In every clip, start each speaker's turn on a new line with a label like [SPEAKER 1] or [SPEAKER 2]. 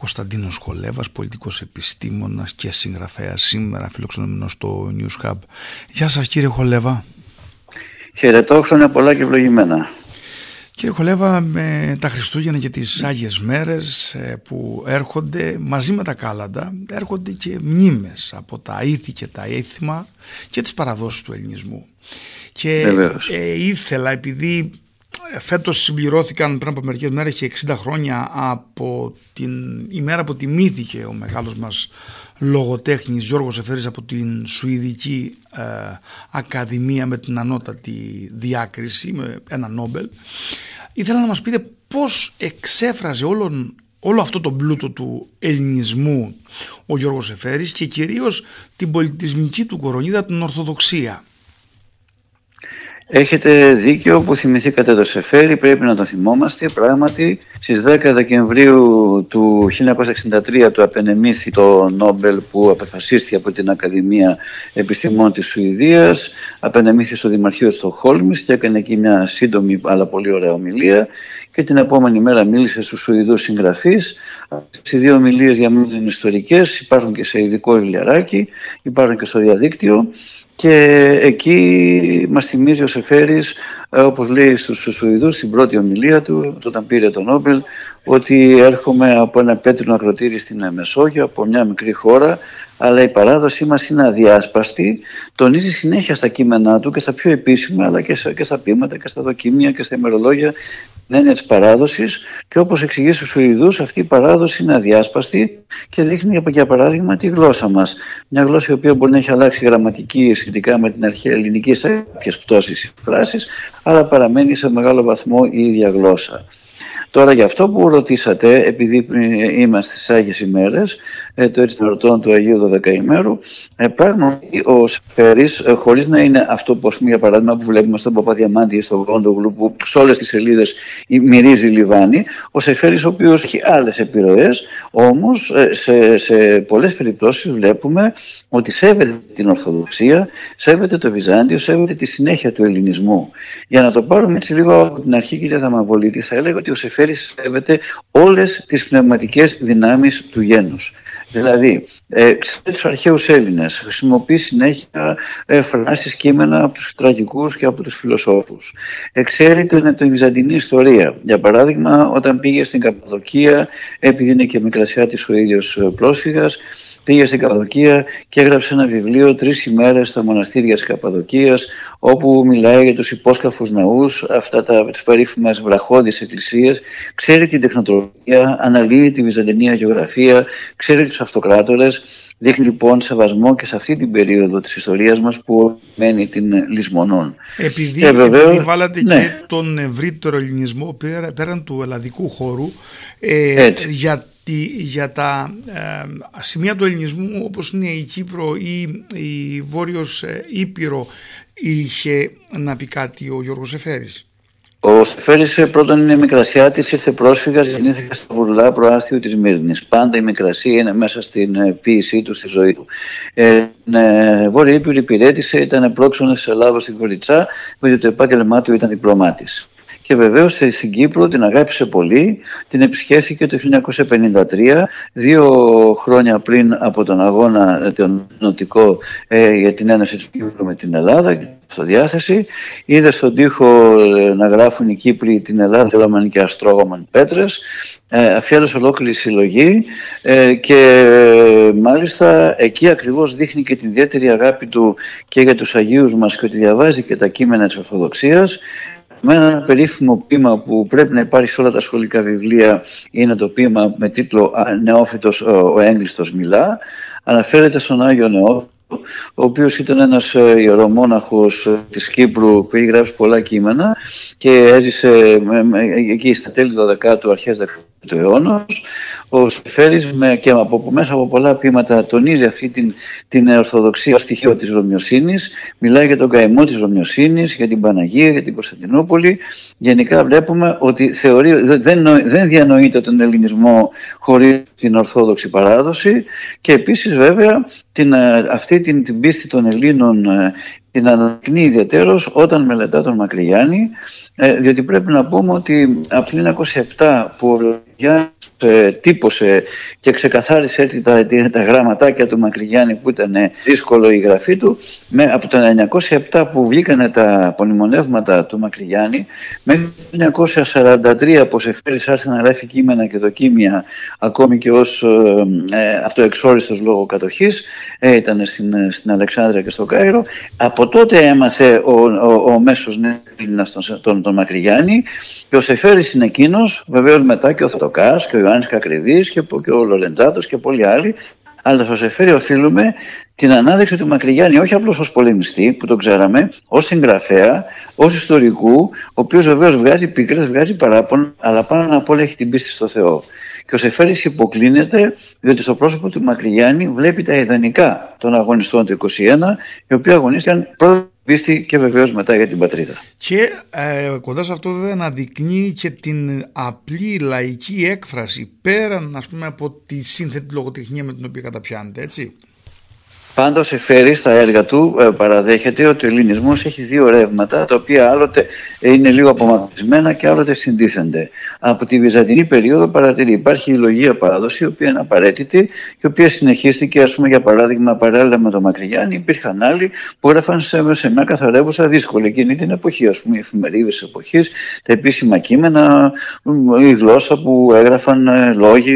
[SPEAKER 1] Κωνσταντίνος Χολέβας, πολιτικός επιστήμονας και συγγραφέας σήμερα φιλοξενούμενος στο News Hub. Γεια σας κύριε Χολέβα.
[SPEAKER 2] Χαιρετώ, χρόνια πολλά και ευλογημένα.
[SPEAKER 1] Κύριε Χολέβα, με τα Χριστούγεννα και τις Άγιες Μέρες ε, που έρχονται μαζί με τα κάλαντα έρχονται και μνήμες από τα ήθη και τα έθιμα και τις παραδόσεις του ελληνισμού. Και ε, ήθελα επειδή φέτος συμπληρώθηκαν πριν από μερικές μέρες και 60 χρόνια από την ημέρα που τιμήθηκε ο μεγάλος μας λογοτέχνης Γιώργος Εφέρης από την Σουηδική ε, Ακαδημία με την ανώτατη διάκριση με ένα Νόμπελ. Ήθελα να μας πείτε πώς εξέφραζε όλον, όλο αυτό το πλούτο του ελληνισμού ο Γιώργος Εφέρης και κυρίως την πολιτισμική του κορονίδα την Ορθοδοξία
[SPEAKER 2] Έχετε δίκιο που θυμηθήκατε το Σεφέρι, πρέπει να το θυμόμαστε. Πράγματι, στις 10 Δεκεμβρίου του 1963 του απενεμήθη το Νόμπελ που απεφασίστηκε από την Ακαδημία Επιστημών της Σουηδίας, απενεμήθη στο Δημαρχείο της Στοχόλμης και έκανε εκεί μια σύντομη αλλά πολύ ωραία ομιλία και την επόμενη μέρα μίλησε στους Σουηδούς συγγραφείς. Οι δύο ομιλίες για μένα είναι ιστορικές, υπάρχουν και σε ειδικό ηλιαράκι, υπάρχουν και στο διαδίκτυο και εκεί μας θυμίζει ο Σεφέρης, ε, όπως λέει στους Σουηδούς στην πρώτη ομιλία του, όταν πήρε τον Νόμπελ, ότι έρχομαι από ένα πέτρινο ακροτήρι στην Μεσόγειο, από μια μικρή χώρα, αλλά η παράδοσή μας είναι αδιάσπαστη. Τονίζει συνέχεια στα κείμενά του και στα πιο επίσημα, αλλά και, και στα πείματα και στα δοκιμία και στα ημερολόγια την έννοια της παράδοσης και όπως εξηγείς στους Σουηδούς αυτή η παράδοση είναι αδιάσπαστη και δείχνει για παράδειγμα τη γλώσσα μας. Μια γλώσσα η οποία μπορεί να έχει αλλάξει γραμματική σχετικά με την αρχαία ελληνική σε κάποιες πτώσεις φράσεις αλλά παραμένει σε μεγάλο βαθμό η ίδια γλώσσα. Τώρα για αυτό που ρωτήσατε, επειδή είμαστε στις Άγιες ημέρες, ε, το έτσι ερωτών του Αγίου Δωδεκαημέρου, ε, πράγματι ο Σφαίρης, ε, χωρίς να είναι αυτό που για παράδειγμα που βλέπουμε στον Παπαδιαμάντη ή στον Κόντογλου που σε όλες τις σελίδες μυρίζει λιβάνι, ο Σεφέρης ο οποίος έχει άλλες επιρροές, όμως σε, σε πολλές περιπτώσεις βλέπουμε ότι σέβεται την Ορθοδοξία, σέβεται το Βυζάντιο, σέβεται τη συνέχεια του ελληνισμού. Για να το πάρουμε έτσι λίγο από την αρχή κύριε Δαμαβολίτη, θα έλεγα ότι ο Σεφέρης σέβεται όλες τις πνευματικές δυνάμεις του γένους. Δηλαδή, ε, ξέρει τους αρχαίους Έλληνες, χρησιμοποιεί συνέχεια ε, φράσεις κείμενα από τους τραγικούς και από τους φιλοσόφους. Ε, ξέρει την, την Βυζαντινή ιστορία. Για παράδειγμα, όταν πήγε στην Καπαδοκία, επειδή είναι και μικρασιά της ο ίδιος ε, πρόσφυγας, πήγε στην Καπαδοκία και έγραψε ένα βιβλίο τρεις ημέρες στα μοναστήρια της Καπαδοκίας όπου μιλάει για τους υπόσκαφους ναούς, αυτά τα, τις περίφημες βραχώδεις εκκλησίες, ξέρει την τεχνοτροπία, αναλύει τη βυζαντινή γεωγραφία, ξέρει τους αυτοκράτορες, Δείχνει λοιπόν σεβασμό και σε αυτή την περίοδο της ιστορίας μας που μένει την λησμονών.
[SPEAKER 1] Επειδή, και βεβαίως, βάλατε ναι. και τον ευρύτερο ελληνισμό πέραν του ελλαδικού χώρου ε, για για τα ε, σημεία του ελληνισμού όπως είναι η Κύπρο ή η Βόρειος ε, Ήπειρο είχε να πει κάτι ο Γιώργος Εφέρης;
[SPEAKER 2] Ο Σεφέρης ε, πρώτον είναι μικρασιάτης, ήρθε πρόσφυγας, γεννήθηκα στα βουλά προάστιο της Μύρνης. Πάντα η μικρασία είναι μέσα στην ε, ποίησή του, στη ζωή του. Ε, ε, Βόρεια Ήπειρο υπηρέτησε, ήταν πρόξενος της Ελλάδος στην Κοριτσά, γιατί το επάγγελμά του ήταν διπλωμάτης και βεβαίως στην Κύπρο την αγάπησε πολύ, την επισκέφθηκε το 1953, δύο χρόνια πριν από τον αγώνα τον νοτικό ε, για την Ένωση της Κύπρου με την Ελλάδα στο διάθεση. Είδε στον τοίχο ε, να γράφουν οι Κύπροι την Ελλάδα θέλαμαν και αστρόγωμαν πέτρες. Ε, αφιέρωσε ολόκληρη συλλογή ε, και μάλιστα εκεί ακριβώς δείχνει και την ιδιαίτερη αγάπη του και για τους Αγίους μας και ότι διαβάζει και τα κείμενα της Ορθοδοξίας με ένα περίφημο ποίημα που πρέπει να υπάρχει σε όλα τα σχολικά βιβλία είναι το ποίημα με τίτλο «Νεόφυτος ο έγκλειστος μιλά». Αναφέρεται στον Άγιο Νεόφυτο ο οποίος ήταν ένας ε, ιερομόναχος ε, της Κύπρου που έχει γράψει πολλά κείμενα και έζησε εκεί στα τέλη του 12ου, αρχές 12ου αιώνα. Ο Σεφέρης με, και από, μέσα από πολλά πείματα τονίζει αυτή την, την ορθοδοξία στοιχείο της Ρωμιοσύνης, μιλάει για τον καημό της Ρωμιοσύνης, για την Παναγία, για την Κωνσταντινούπολη. Γενικά βλέπουμε ότι θεωρεί, δεν, δεν διανοείται τον ελληνισμό χωρίς την ορθόδοξη παράδοση και επίσης βέβαια την, ε, αυτή την, την πίστη των Ελλήνων ε, την αναδεικνύει ιδιαίτερως όταν μελετά τον Μακρυγιάννη, ε, διότι πρέπει να πούμε ότι από το 1907 που Γιάννης ε, τύπωσε και ξεκαθάρισε έτσι τα, τα γραμματάκια του Μακρυγιάννη που ήταν δύσκολο η γραφή του. Με, από το 1907 που βγήκαν τα απονημονεύματα του Μακρυγιάννη μέχρι το 1943 που σε φέρεις άρχισε να γράφει κείμενα και δοκίμια ακόμη και ως ε, ε αυτοεξόριστος λόγω κατοχής ε, ήταν στην, στην Αλεξάνδρεια και στο Κάιρο από τότε έμαθε ο, ο, ο μέσος Έλληνας τον, τον, τον Μακρυγιάννη και ο Σεφέρης είναι εκείνος βεβαίως μετά και ο Θωτοκάς και ο Ιωάννης Κακριδής και, και ο Λολεντζάτος και πολλοί άλλοι αλλά στο Σεφέρι οφείλουμε την ανάδειξη του Μακρυγιάννη όχι απλώς ως πολεμιστή που τον ξέραμε, ως συγγραφέα, ως ιστορικού, ο οποίος βεβαίως βγάζει πίκρες, βγάζει παράπονο, αλλά πάνω απ' όλα έχει την πίστη στο Θεό. Και ο Σεφέρης υποκλίνεται διότι στο πρόσωπο του Μακρυγιάννη βλέπει τα ιδανικά των αγωνιστών του 21, οι οποίοι αγωνίστηκαν πρώτα πίστη και βεβαίως μετά για την πατρίδα.
[SPEAKER 1] Και ε, κοντά σε αυτό βέβαια να δεικνύει και την απλή λαϊκή έκφραση πέραν ας πούμε από τη σύνθετη λογοτεχνία με την οποία καταπιάνεται έτσι.
[SPEAKER 2] Πάντως εφέρει στα έργα του ε, παραδέχεται ότι ο ελληνισμός έχει δύο ρεύματα τα οποία άλλοτε είναι λίγο απομακρυσμένα και άλλοτε συντίθενται. Από τη Βυζαντινή περίοδο παρατηρεί υπάρχει η λογία παράδοση η οποία είναι απαραίτητη και η οποία συνεχίστηκε ας πούμε για παράδειγμα παράλληλα με τον Μακρυγιάννη υπήρχαν άλλοι που έγραφαν σε, σε μια καθαρεύουσα δύσκολη εκείνη την εποχή ας πούμε οι εφημερίδες της εποχής, τα επίσημα κείμενα, η γλώσσα που έγραφαν ε, λόγοι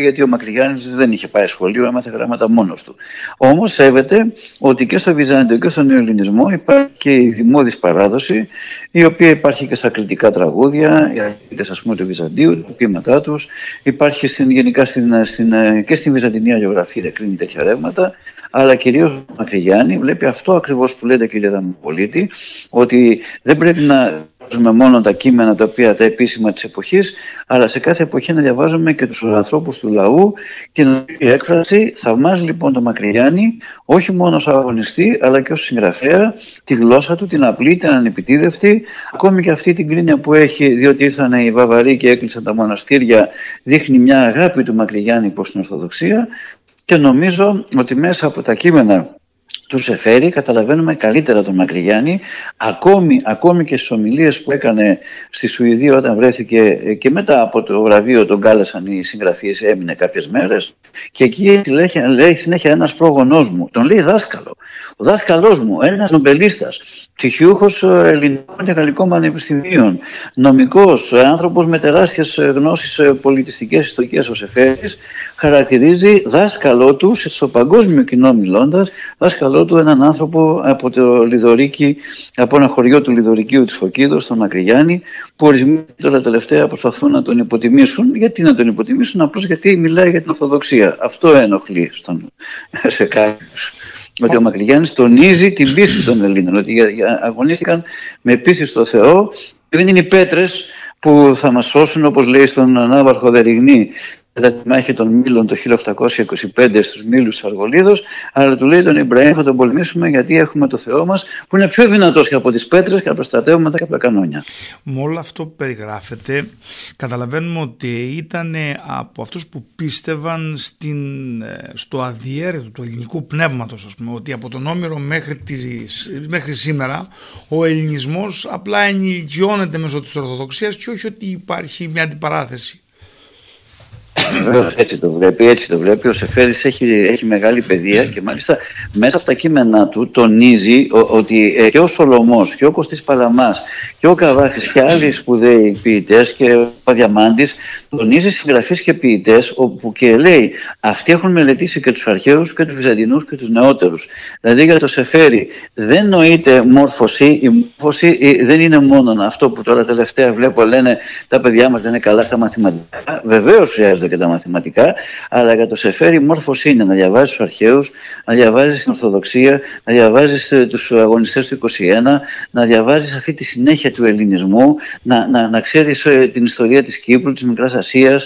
[SPEAKER 2] γιατί ο Μακρυγιάννης δεν είχε πάει σχολείο, έμαθε γράμματα μόνος του. Όμως σέβεται ότι και στο Βυζάντιο και στον Ελληνισμό υπάρχει και η δημόδης παράδοση, η οποία υπάρχει και στα κριτικά τραγούδια, οι αρχιτέ ας πούμε του Βυζαντίου, τα ποίηματά τους, υπάρχει στην, γενικά στην, στην, και στην Βυζαντινή αλληλογραφία, κρίνει τέτοια ρεύματα, αλλά κυρίως ο Μακρυγιάννη βλέπει αυτό ακριβώς που λέτε κύριε Δαμοπολίτη, ότι δεν πρέπει να διαβάζουμε μόνο τα κείμενα τα οποία τα επίσημα της εποχής, αλλά σε κάθε εποχή να διαβάζουμε και τους ανθρώπους του λαού και η έκφραση θαυμάζει λοιπόν τον Μακρυγιάννη όχι μόνο ως αγωνιστή αλλά και ως συγγραφέα, τη γλώσσα του, την απλή, την ανεπιτίδευτη, ακόμη και αυτή την κρίνια που έχει διότι ήρθαν οι Βαβαροί και έκλεισαν τα μοναστήρια, δείχνει μια αγάπη του Μακρυγιάννη προς την Ορθοδοξία και νομίζω ότι μέσα από τα κείμενα τους Σεφέρη καταλαβαίνουμε καλύτερα τον Μακρυγιάννη ακόμη, ακόμη και στις ομιλίες που έκανε στη Σουηδία όταν βρέθηκε και μετά από το βραβείο τον κάλεσαν οι συγγραφείς έμεινε κάποιες μέρες. Και εκεί λέει συνέχεια ένας πρόγονός μου τον λέει δάσκαλο ο δάσκαλός μου ένας νομπελίστας πτυχιούχος ε, ελληνικών και γαλλικών πανεπιστημίων, νομικός, ε, άνθρωπος με τεράστιες ε, γνώσεις πολιτιστικές ιστορικές ο Σεφέρης, χαρακτηρίζει δάσκαλό του, στο παγκόσμιο κοινό μιλώντας, δάσκαλό του έναν άνθρωπο από το Λιδωρίκι, από ένα χωριό του Λιδωρικίου της Φωκίδος, τον Ακριγιάννη, που ορισμένοι τώρα τελευταία προσπαθούν να τον υποτιμήσουν. Γιατί να τον υποτιμήσουν, απλώς γιατί μιλάει για την Ορθοδοξία. Αυτό ενοχλεί στον, σε κάποιους ότι ο Μακρυγιάννης τονίζει την πίστη των Ελλήνων, ότι αγωνίστηκαν με πίστη στο Θεό. Δεν είναι οι πέτρες που θα μας σώσουν, όπως λέει στον Ανάβαρχο Δεριγνή, κατά τη μάχη των Μήλων το 1825 στους Μήλους της Αργολίδος, αλλά του λέει τον Ιμπραήμ θα τον πολεμήσουμε γιατί έχουμε το Θεό μας που είναι πιο δυνατός και από τις πέτρες και προστατεύουμε και από τα κανόνια.
[SPEAKER 1] Με όλο αυτό που περιγράφεται καταλαβαίνουμε ότι ήταν από αυτούς που πίστευαν στην, στο αδιέρετο του ελληνικού πνεύματος ας πούμε, ότι από τον Όμηρο μέχρι, τις, μέχρι σήμερα ο ελληνισμός απλά ενηλικιώνεται μέσω της Ορθοδοξίας και όχι ότι υπάρχει μια αντιπαράθεση.
[SPEAKER 2] Βεβαίως έτσι το βλέπει, έτσι το βλέπει. Ο Σεφέρης έχει, έχει μεγάλη παιδεία και μάλιστα μέσα από τα κείμενά του τονίζει ότι ε, και ο Σολομός και ο Κωστής Παλαμάς και ο Καβάχης και άλλοι σπουδαίοι ποιητές και ο Παδιαμάντης τονίζει συγγραφείς και ποιητές όπου και λέει αυτοί έχουν μελετήσει και τους αρχαίους και τους Βυζαντινούς και τους νεότερους. Δηλαδή για το Σεφέρη δεν νοείται μόρφωση, η μόρφωση δεν είναι μόνο αυτό που τώρα τελευταία βλέπω λένε τα παιδιά μας δεν είναι καλά στα μαθηματικά. Βεβαίως χρειάζεται και τα μαθηματικά, αλλά για το Σεφέρι μόρφωση είναι να διαβάζεις τους αρχαίους, να διαβάζεις την Ορθοδοξία, να διαβάζεις ε, τους αγωνιστές του 21, να διαβάζεις αυτή τη συνέχεια του ελληνισμού, να, να, να ξέρεις ε, την ιστορία της Κύπρου, της Μικράς Ασία,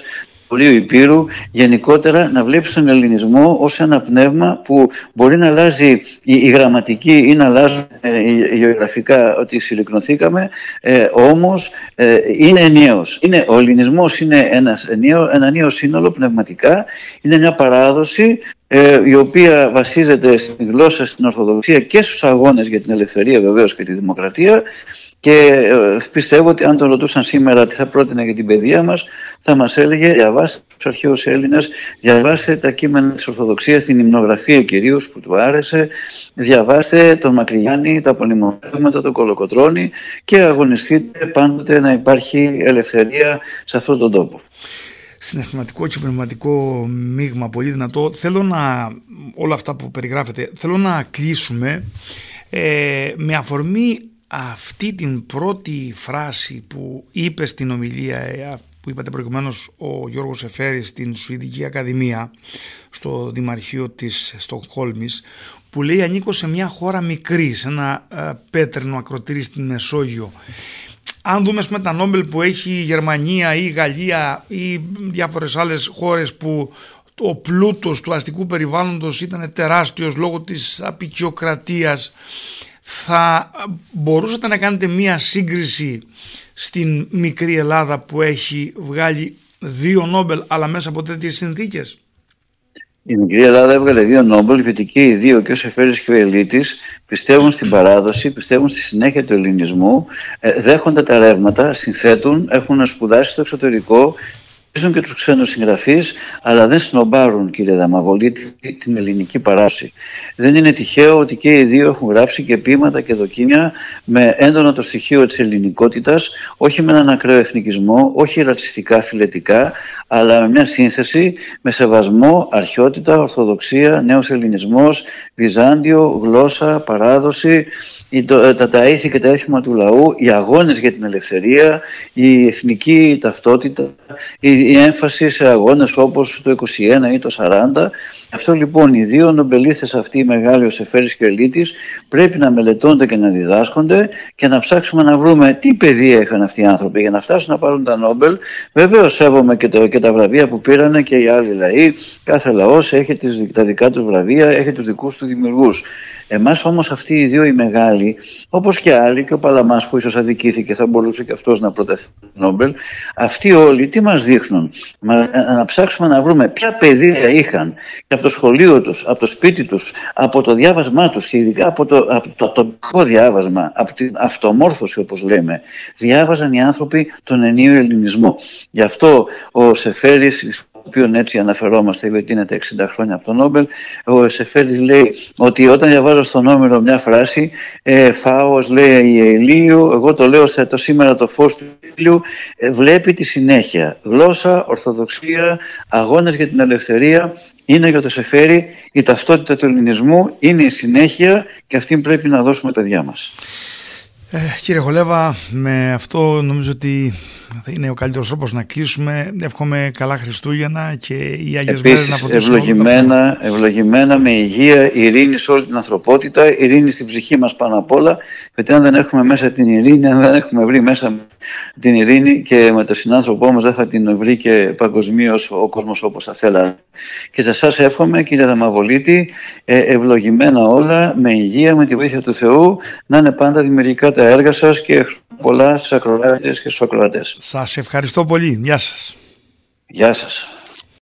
[SPEAKER 2] Βορείου Υπήρου, γενικότερα να βλέπεις τον ελληνισμό ως ένα πνεύμα που μπορεί να αλλάζει η, γραμματική ή να αλλάζουν ε, η, γεωγραφικά ότι συλληκνοθήκαμε, ε, όμως ε, είναι ενιαίος. Είναι, ο ελληνισμός είναι ένας ενιαίο, ένα νέο σύνολο πνευματικά, είναι μια παράδοση ε, η οποία βασίζεται στη γλώσσα, στην Ορθοδοξία και στους αγώνες για την ελευθερία βεβαίως και τη δημοκρατία και ε, πιστεύω ότι αν τον ρωτούσαν σήμερα τι θα πρότεινα για την παιδεία μας, θα μας έλεγε διαβάστε τους αρχαίους Έλληνες, διαβάστε τα κείμενα της Ορθοδοξίας, την υμνογραφία κυρίως που του άρεσε, διαβάστε τον Μακρυγιάννη, τα πολυμορφώματα, τον Κολοκοτρώνη και αγωνιστείτε πάντοτε να υπάρχει ελευθερία σε αυτόν τον τόπο
[SPEAKER 1] συναισθηματικό και πνευματικό μείγμα πολύ δυνατό. Θέλω να, όλα αυτά που περιγράφετε, θέλω να κλείσουμε ε, με αφορμή αυτή την πρώτη φράση που είπε στην ομιλία ε, που είπατε προηγουμένως ο Γιώργος Εφέρης στην Σουηδική Ακαδημία στο Δημαρχείο της Στοκχόλμης που λέει ανήκω σε μια χώρα μικρή, σε ένα ε, πέτρινο ακροτήρι στην Μεσόγειο. Αν δούμε με τα Νόμπελ που έχει η Γερμανία ή η Γαλλία ή διάφορες άλλες χώρες που ο πλούτος του αστικού περιβάλλοντος ήταν τεράστιος λόγω της απεικιοκρατίας θα μπορούσατε να κάνετε μία σύγκριση στην μικρή Ελλάδα που έχει βγάλει δύο Νόμπελ αλλά μέσα από τέτοιες συνθήκες;
[SPEAKER 2] Η μικρή Ελλάδα έβγαλε δύο Νόμπελ, γιατί και οι δύο, και ο Σεφέρης και ο Ελίτης, πιστεύουν στην παράδοση, πιστεύουν στη συνέχεια του ελληνισμού, ε, δέχονται τα ρεύματα, συνθέτουν, έχουν σπουδάσει στο εξωτερικό, και τους ξένους συγγραφείς, αλλά δεν σνομπάρουν, κύριε Δαμαβολίτη, την ελληνική παράση. Δεν είναι τυχαίο ότι και οι δύο έχουν γράψει και ποίηματα και δοκίμια με έντονο το στοιχείο της ελληνικότητας, όχι με έναν ακραίο εθνικισμό, όχι ρατσιστικά, φιλετικά, αλλά με μια σύνθεση με σεβασμό, αρχαιότητα, ορθοδοξία, νέος ελληνισμός, Βυζάντιο, γλώσσα, παράδοση, τα, τα ήθη και τα έθιμα του λαού, οι αγώνες για την ελευθερία, η εθνική ταυτότητα, η, η έμφαση σε αγώνες όπως το 21 ή το 40. Αυτό λοιπόν οι δύο νομπελίστες αυτοί οι μεγάλοι ο Σεφέρης και ο Ελίτης πρέπει να μελετώνται και να διδάσκονται και να ψάξουμε να βρούμε τι παιδεία είχαν αυτοί οι άνθρωποι για να φτάσουν να πάρουν τα Νόμπελ. Βέβαια σέβομαι και, το, και τα βραβεία που πήραν και οι άλλοι λαοί. Κάθε λαός έχει τις, τα δικά του βραβεία, έχει τους δικούς του δημιουργούς. Εμάς όμως αυτοί οι δύο οι μεγάλοι, όπως και άλλοι και ο Παλαμάς που ίσως αδικήθηκε θα μπορούσε και αυτός να προτεθεί Νόμπελ, αυτοί όλοι τι μας δείχνουν, να ψάξουμε να βρούμε ποια παιδεία είχαν και από το σχολείο τους, από το σπίτι τους, από το διάβασμά τους και ειδικά από το, από το ατομικό διάβασμα, από την αυτομόρφωση όπως λέμε, διάβαζαν οι άνθρωποι τον ενίο ελληνισμό. Γι' αυτό ο Σεφέρης οποίον έτσι αναφερόμαστε γιατί είναι τα 60 χρόνια από τον Νόμπελ, ο Σεφέρης λέει ότι όταν διαβάζω στον νόμερο μια φράση, ε, φάος λέει η Ελίου, εγώ το λέω το σήμερα το φως του ήλιου, ε, βλέπει τη συνέχεια. Γλώσσα, ορθοδοξία, αγώνες για την ελευθερία, είναι για το Σεφέρη η ταυτότητα του ελληνισμού, είναι η συνέχεια και αυτή πρέπει να δώσουμε τα παιδιά μας.
[SPEAKER 1] Ε, κύριε Χολέβα, με αυτό νομίζω ότι θα είναι ο καλύτερος τρόπος να κλείσουμε. Εύχομαι καλά Χριστούγεννα και οι Άγιες Μέρες να φωτίσουν.
[SPEAKER 2] Ευλογημένα, ευλογημένα, με υγεία, ειρήνη σε όλη την ανθρωπότητα, ειρήνη στην ψυχή μας πάνω απ' όλα. Γιατί αν δεν έχουμε μέσα την ειρήνη, αν δεν έχουμε βρει μέσα την ειρήνη και με τον συνάνθρωπό μας δεν θα την βρει και παγκοσμίως ο κόσμος όπως θα θέλαμε. Και σε εσάς εύχομαι, κύριε Δαμαβολίτη, ε, ευλογημένα όλα, με υγεία, με τη βοήθεια του Θεού, να είναι πάντα δημιουργικά τα έργα σας και πολλά στους ακροατές και στους ακροατές.
[SPEAKER 1] Σας ευχαριστώ πολύ. Γεια σας.
[SPEAKER 2] Γεια σας.